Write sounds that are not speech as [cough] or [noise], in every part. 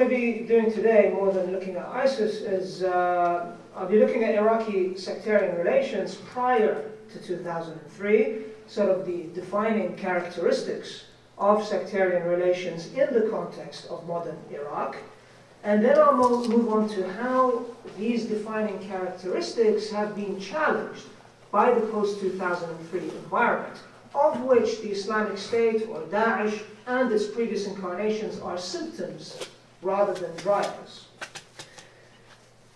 going to be doing today, more than looking at ISIS, is uh, I'll be looking at Iraqi sectarian relations prior to 2003, sort of the defining characteristics of sectarian relations in the context of modern Iraq. And then I'll move on to how these defining characteristics have been challenged by the post-2003 environment, of which the Islamic State or Daesh and its previous incarnations are symptoms rather than drivers.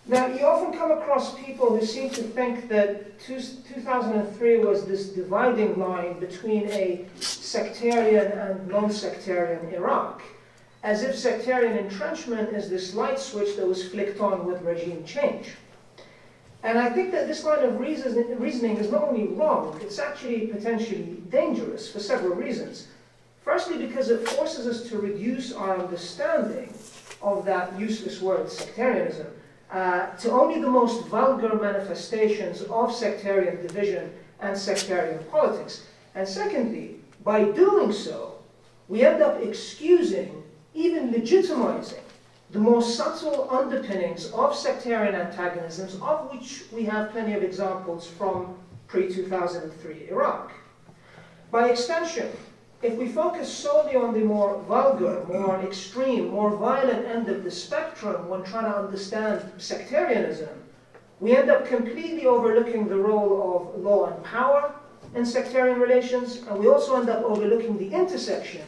Now, you often come across people who seem to think that two, 2003 was this dividing line between a sectarian and non-sectarian Iraq, as if sectarian entrenchment is this light switch that was flicked on with regime change. And I think that this line of reasoning is not only wrong, it's actually potentially dangerous for several reasons. Firstly, because it forces us to reduce our understanding of that useless word, sectarianism, uh, to only the most vulgar manifestations of sectarian division and sectarian politics. And secondly, by doing so, we end up excusing, even legitimizing, the more subtle underpinnings of sectarian antagonisms, of which we have plenty of examples from pre-2003 Iraq. By extension, if we focus solely on the more vulgar, more extreme, more violent end of the spectrum when trying to understand sectarianism, we end up completely overlooking the role of law and power in sectarian relations, and we also end up overlooking the intersection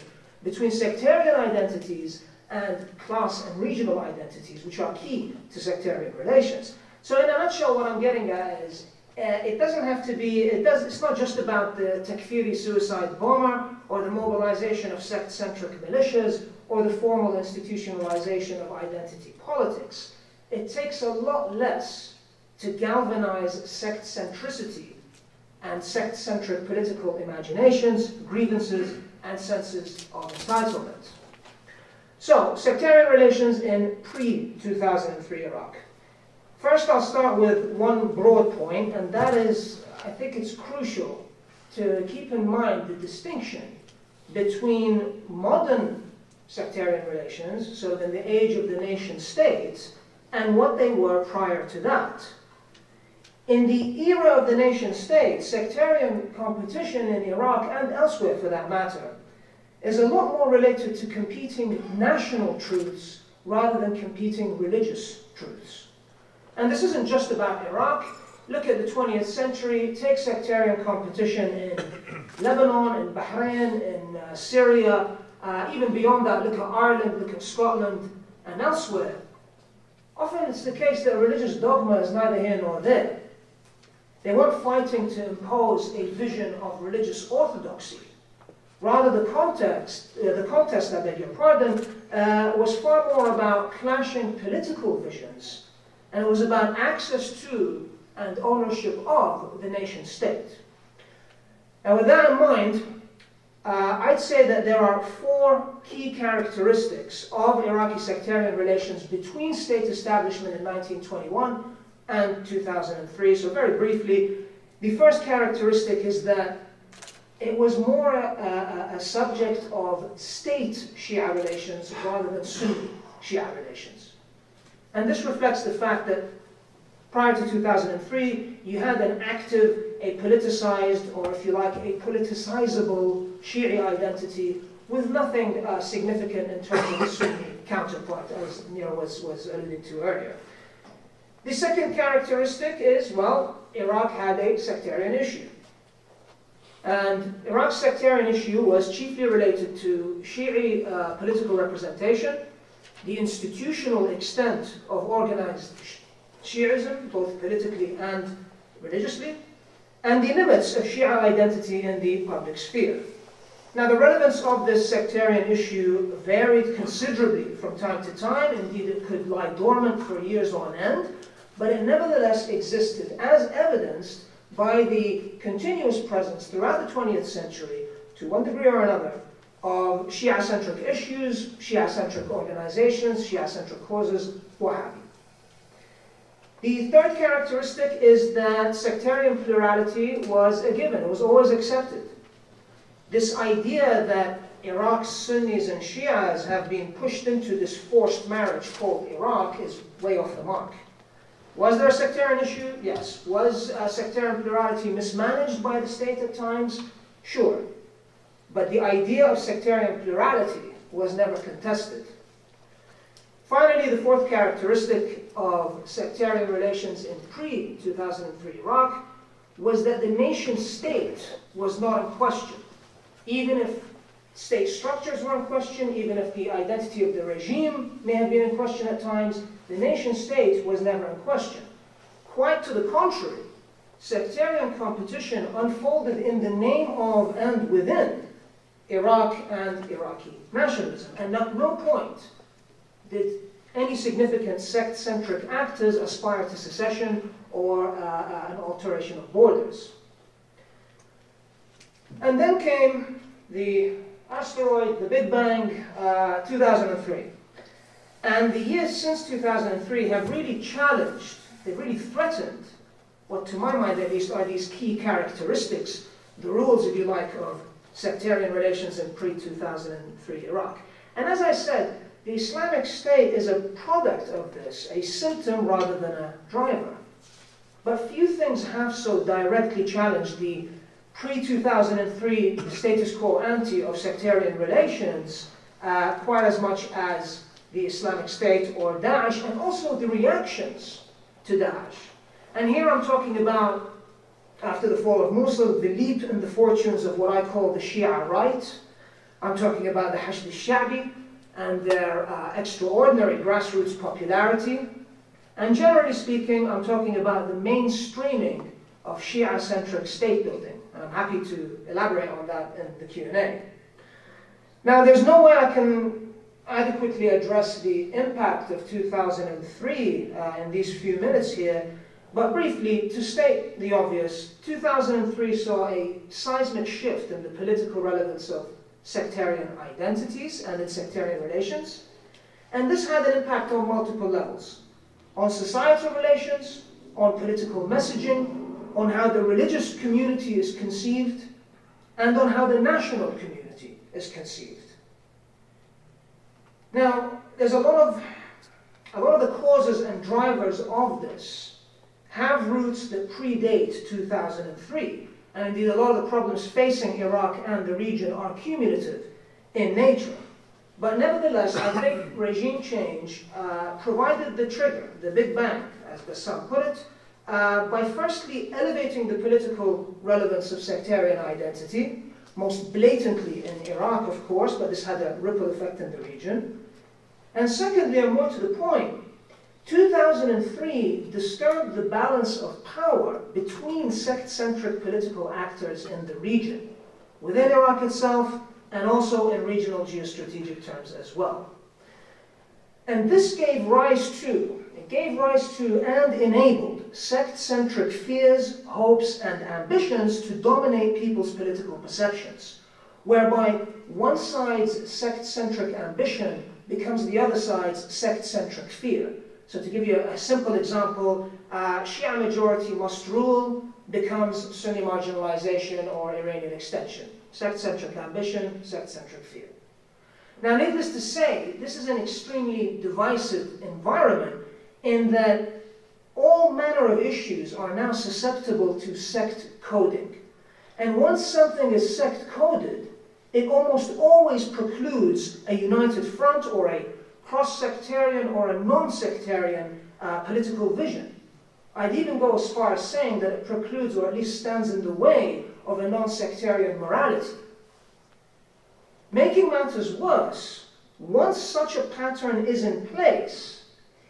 between sectarian identities and class and regional identities, which are key to sectarian relations. So in a nutshell, what I'm getting at is uh, it doesn't have to be, it does, it's not just about the Takfiri suicide bomber or the mobilization of sect-centric militias or the formal institutionalization of identity politics. It takes a lot less to galvanize sect-centricity and sect-centric political imaginations, grievances, and senses of entitlement. So, sectarian relations in pre-2003 Iraq. First, I'll start with one broad point, and that is, I think it's crucial to keep in mind the distinction between modern sectarian relations, so in the age of the nation states, and what they were prior to that. In the era of the nation state, sectarian competition in Iraq and elsewhere for that matter is a lot more related to competing national truths rather than competing religious truths. And this isn't just about Iraq. Look at the 20th century, take sectarian competition in [coughs] Lebanon, in Bahrain, in uh, Syria, uh, even beyond that, look at Ireland, look at Scotland, and elsewhere. Often it's the case that religious dogma is neither here nor there. They weren't fighting to impose a vision of religious orthodoxy. Rather, the context, uh, the contest, I beg your pardon, uh, was far more about clashing political visions and it was about access to and ownership of the nation state. And with that in mind, uh, I'd say that there are four key characteristics of Iraqi sectarian relations between state establishment in 1921 and 2003. So very briefly, the first characteristic is that it was more a, a, a subject of state Shia relations rather than Sunni Shia relations. And this reflects the fact that prior to 2003, you had an active, a politicized, or if you like, a politicizable Shia identity with nothing uh, significant in terms of the Sunni counterpart, as Neil was, was alluding to earlier. The second characteristic is, well, Iraq had a sectarian issue. And Iraq's sectarian issue was chiefly related to Shi'i uh, political representation, the institutional extent of organized Shi'ism, both politically and religiously, and the limits of Shia identity in the public sphere. Now, the relevance of this sectarian issue varied considerably from time to time. Indeed, it could lie dormant for years on end, but it nevertheless existed, as evidenced by the continuous presence throughout the 20th century, to one degree or another, of Shia-centric issues, Shia-centric organizations, Shia-centric causes, what have you. The third characteristic is that sectarian plurality was a given, it was always accepted. This idea that Iraq's Sunnis and Shias have been pushed into this forced marriage called Iraq is way off the mark. Was there a sectarian issue? Yes. Was uh, sectarian plurality mismanaged by the state at times? Sure. But the idea of sectarian plurality was never contested. Finally, the fourth characteristic of sectarian relations in pre-2003 Iraq was that the nation state was not in question. Even if state structures were in question, even if the identity of the regime may have been in question at times, the nation state was never in question. Quite to the contrary, sectarian competition unfolded in the name of and within Iraq and Iraqi nationalism. And at no point did any significant sect-centric actors aspire to secession or uh, uh, an alteration of borders. And then came the asteroid, the Big Bang, uh, 2003. And the years since 2003 have really challenged, they've really threatened what to my mind at least are these key characteristics, the rules, if you like, of sectarian relations in pre-2003 Iraq. And as I said, the Islamic State is a product of this, a symptom rather than a driver. But few things have so directly challenged the pre-2003 status quo ante of sectarian relations uh, quite as much as the Islamic State or Daesh, and also the reactions to Daesh. And here I'm talking about, after the fall of Mosul, the leap in the fortunes of what I call the Shia right. I'm talking about the Hashd al-Sha'bi and their uh, extraordinary grassroots popularity. And generally speaking, I'm talking about the mainstreaming of Shia-centric state building. And I'm happy to elaborate on that in the Q&A. Now, there's no way I can adequately address the impact of 2003 uh, in these few minutes here, but briefly, to state the obvious, 2003 saw a seismic shift in the political relevance of sectarian identities and in sectarian relations. And this had an impact on multiple levels. On societal relations, on political messaging, on how the religious community is conceived, and on how the national community is conceived. Now, there's a lot of, a lot of the causes and drivers of this have roots that predate 2003. And indeed, a lot of the problems facing Iraq and the region are cumulative in nature. But nevertheless, I think [coughs] regime change uh, provided the trigger, the Big Bang, as Bassam put it, uh, by firstly elevating the political relevance of sectarian identity, most blatantly in Iraq, of course, but this had a ripple effect in the region. And secondly, and more to the point, 2003 disturbed the balance of power between sect-centric political actors in the region, within Iraq itself, and also in regional geostrategic terms as well. And this gave rise to, it gave rise to and enabled sect-centric fears, hopes, and ambitions to dominate people's political perceptions, whereby one side's sect-centric ambition becomes the other side's sect-centric fear. So to give you a, simple example, uh, Shia majority must rule becomes Sunni marginalization or Iranian extension. Sect-centric ambition, sect-centric fear. Now, needless to say, this is an extremely divisive environment in that all manner of issues are now susceptible to sect coding. And once something is sect coded, it almost always precludes a united front or a cross-sectarian or a non-sectarian uh, political vision. I'd even go as far as saying that it precludes or at least stands in the way of a non-sectarian morality. Making matters worse, once such a pattern is in place,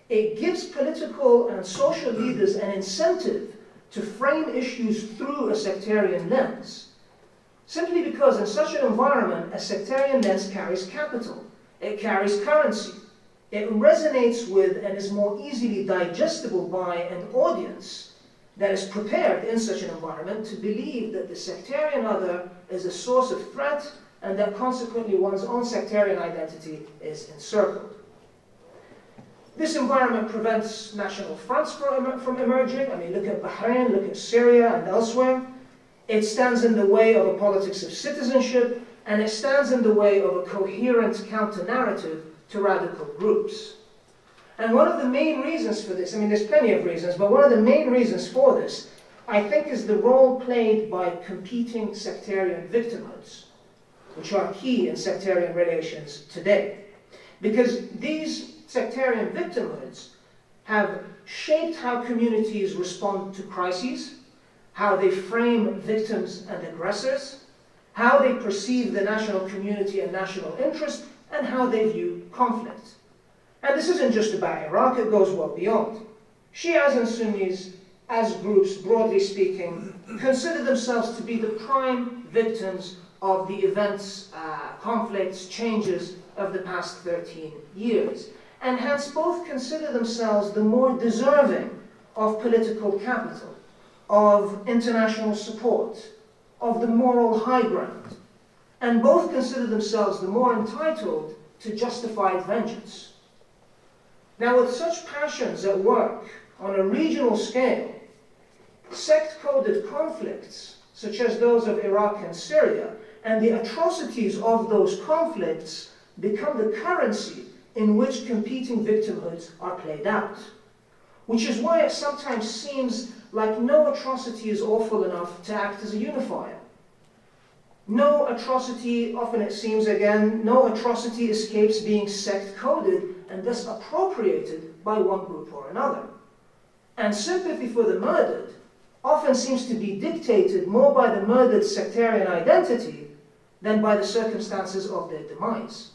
it gives political and social leaders an incentive to frame issues through a sectarian lens. Simply because in such an environment, a sectarian lens carries capital, it carries currency, it resonates with and is more easily digestible by an audience that is prepared in such an environment to believe that the sectarian other is a source of threat and that consequently one's own sectarian identity is encircled. This environment prevents national fronts from, emerging. I mean, look at Bahrain, look at Syria and elsewhere. It stands in the way of a politics of citizenship and it stands in the way of a coherent counter-narrative to radical groups. And one of the main reasons for this, I mean, there's plenty of reasons, but one of the main reasons for this, I think, is the role played by competing sectarian victimhoods, which are key in sectarian relations today. Because these sectarian victimhoods have shaped how communities respond to crises, how they frame victims and aggressors, how they perceive the national community and national interest, and how they view conflict. And this isn't just about Iraq, it goes well beyond. Shias and Sunnis, as groups, broadly speaking, consider themselves to be the prime victims of the events, uh, conflicts, changes of the past 13 years. And hence both consider themselves the more deserving of political capital, of international support, of the moral high ground. And both consider themselves the more entitled to justified vengeance. Now, with such passions at work on a regional scale, sect-coded conflicts, such as those of Iraq and Syria, and the atrocities of those conflicts become the currency in which competing victimhoods are played out. Which is why it sometimes seems like no atrocity is awful enough to act as a unifier. No atrocity, often it seems again, no atrocity escapes being sect-coded and thus appropriated by one group or another. And sympathy for the murdered often seems to be dictated more by the murdered sectarian identity than by the circumstances of their demise.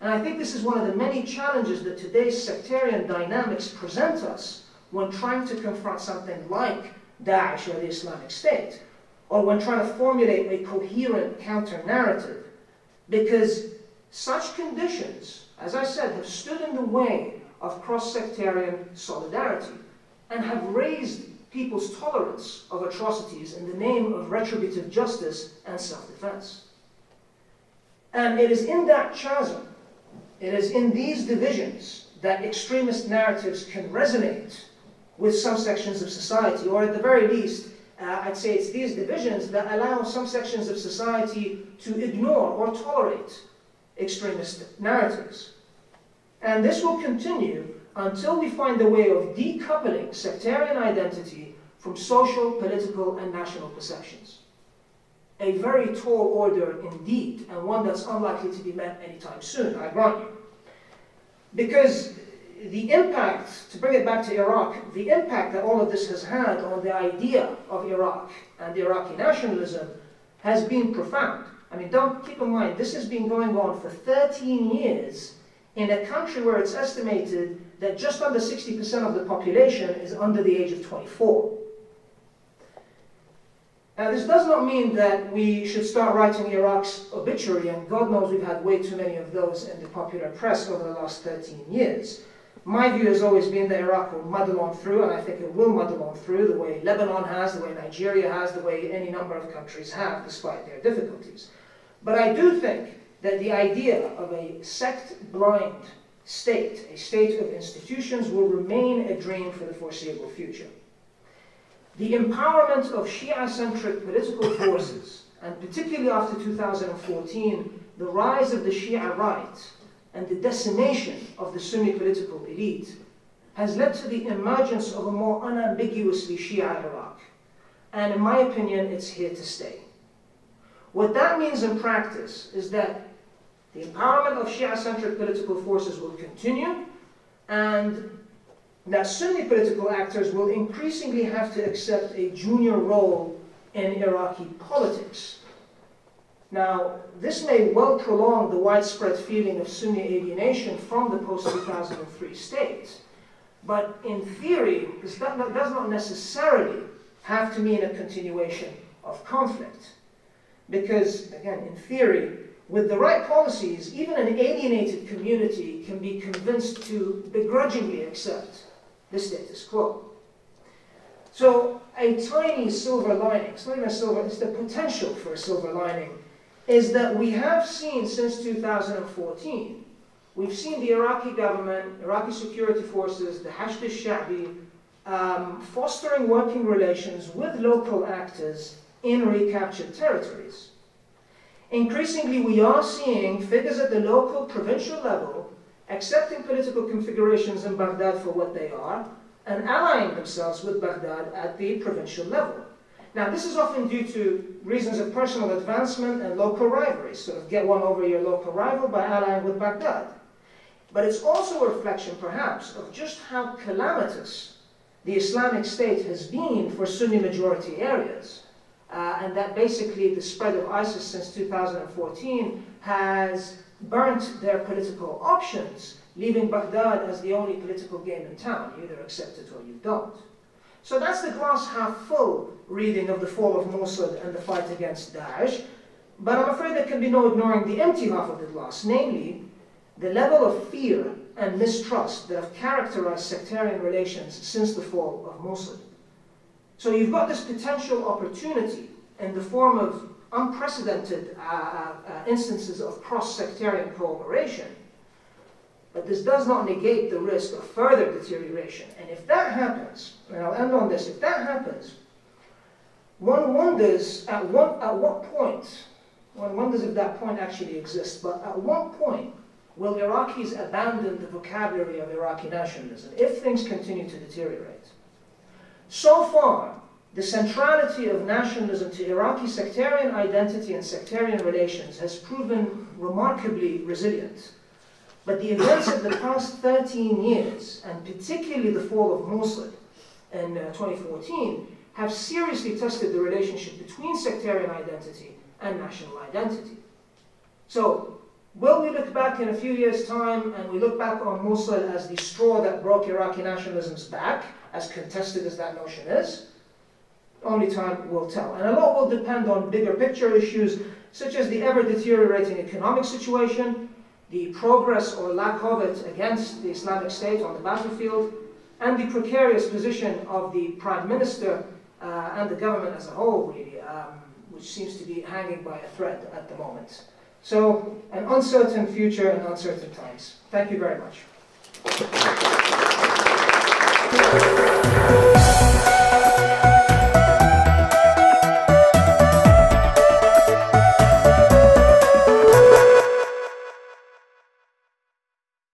And I think this is one of the many challenges that today's sectarian dynamics present us when trying to confront something like Daesh or the Islamic State, or when trying to formulate a coherent counter-narrative. Because such conditions, as I said, have stood in the way of cross-sectarian solidarity and have raised people's tolerance of atrocities in the name of retributive justice and self-defense. And it is in that chasm, it is in these divisions that extremist narratives can resonate with some sections of society, or at the very least, uh, I'd say it's these divisions that allow some sections of society to ignore or tolerate extremist narratives. And this will continue until we find a way of decoupling sectarian identity from social, political, and national perceptions. A very tall order indeed, and one that's unlikely to be met anytime soon, I grant you. Because the impact, to bring it back to Iraq, the impact that all of this has had on the idea of Iraq and Iraqi nationalism has been profound. I mean, don't keep in mind, this has been going on for 13 years in a country where it's estimated that just under 60% of the population is under the age of 24. Now, this does not mean that we should start writing Iraq's obituary, and God knows we've had way too many of those in the popular press over the last 13 years. My view has always been that Iraq will muddle on through, and I think it will muddle on through the way Lebanon has, the way Nigeria has, the way any number of countries have, despite their difficulties. But I do think that the idea of a sect-blind state, a state of institutions, will remain a dream for the foreseeable future. The empowerment of Shia-centric political forces, and particularly after 2014, the rise of the Shia right, and the decimation of the Sunni political elite has led to the emergence of a more unambiguously Shia Iraq. And in my opinion, it's here to stay. What that means in practice is that the empowerment of Shia-centric political forces will continue, and that Sunni political actors will increasingly have to accept a junior role in Iraqi politics now, this may well prolong the widespread feeling of Sunni alienation from the post-2003 state, but in theory, this does not necessarily have to mean a continuation of conflict. Because, again, in theory, with the right policies, even an alienated community can be convinced to begrudgingly accept the status quo. So, a tiny silver lining, it's not even a silver, it's the potential for a silver lining is that we have seen since 2014, we've seen the Iraqi government, Iraqi security forces, the Hashd al-Sha'bi, um, fostering working relations with local actors in recaptured territories. Increasingly, we are seeing figures at the local, provincial level accepting political configurations in Baghdad for what they are and allying themselves with Baghdad at the provincial level. Now, this is often due to reasons of personal advancement and local rivalry, sort of get one over your local rival by allying with Baghdad. But it's also a reflection, perhaps, of just how calamitous the Islamic State has been for Sunni majority areas. Uh, and that basically the spread of ISIS since 2014 has burnt their political options, leaving Baghdad as the only political game in town. You either accept it or you don't. So that's the glass half full reading of the fall of Mosul and the fight against Daesh. But I'm afraid there can be no ignoring the empty half of the glass, namely the level of fear and mistrust that have characterized sectarian relations since the fall of Mosul. So you've got this potential opportunity in the form of unprecedented uh, uh, uh instances of cross-sectarian cooperation but this does not negate the risk of further deterioration. And if that happens, and I'll end on this, if that happens, one wonders at what, at what point, one wonders if that point actually exists, but at what point will Iraqis abandon the vocabulary of Iraqi nationalism if things continue to deteriorate? So far, the centrality of nationalism to Iraqi sectarian identity and sectarian relations has proven remarkably resilient. But the events of the past 13 years, and particularly the fall of Mosul in uh, 2014, have seriously tested the relationship between sectarian identity and national identity. So, will we look back in a few years' time and we look back on Mosul as the straw that broke Iraqi nationalism's back, as contested as that notion is? Only time will tell. And a lot will depend on bigger picture issues, such as the ever deteriorating economic situation, the progress or lack of it against the Islamic State on the battlefield, and the precarious position of the Prime Minister uh, and the government as a whole, really, um, which seems to be hanging by a thread at the moment. So, an uncertain future and uncertain times. Thank you very much.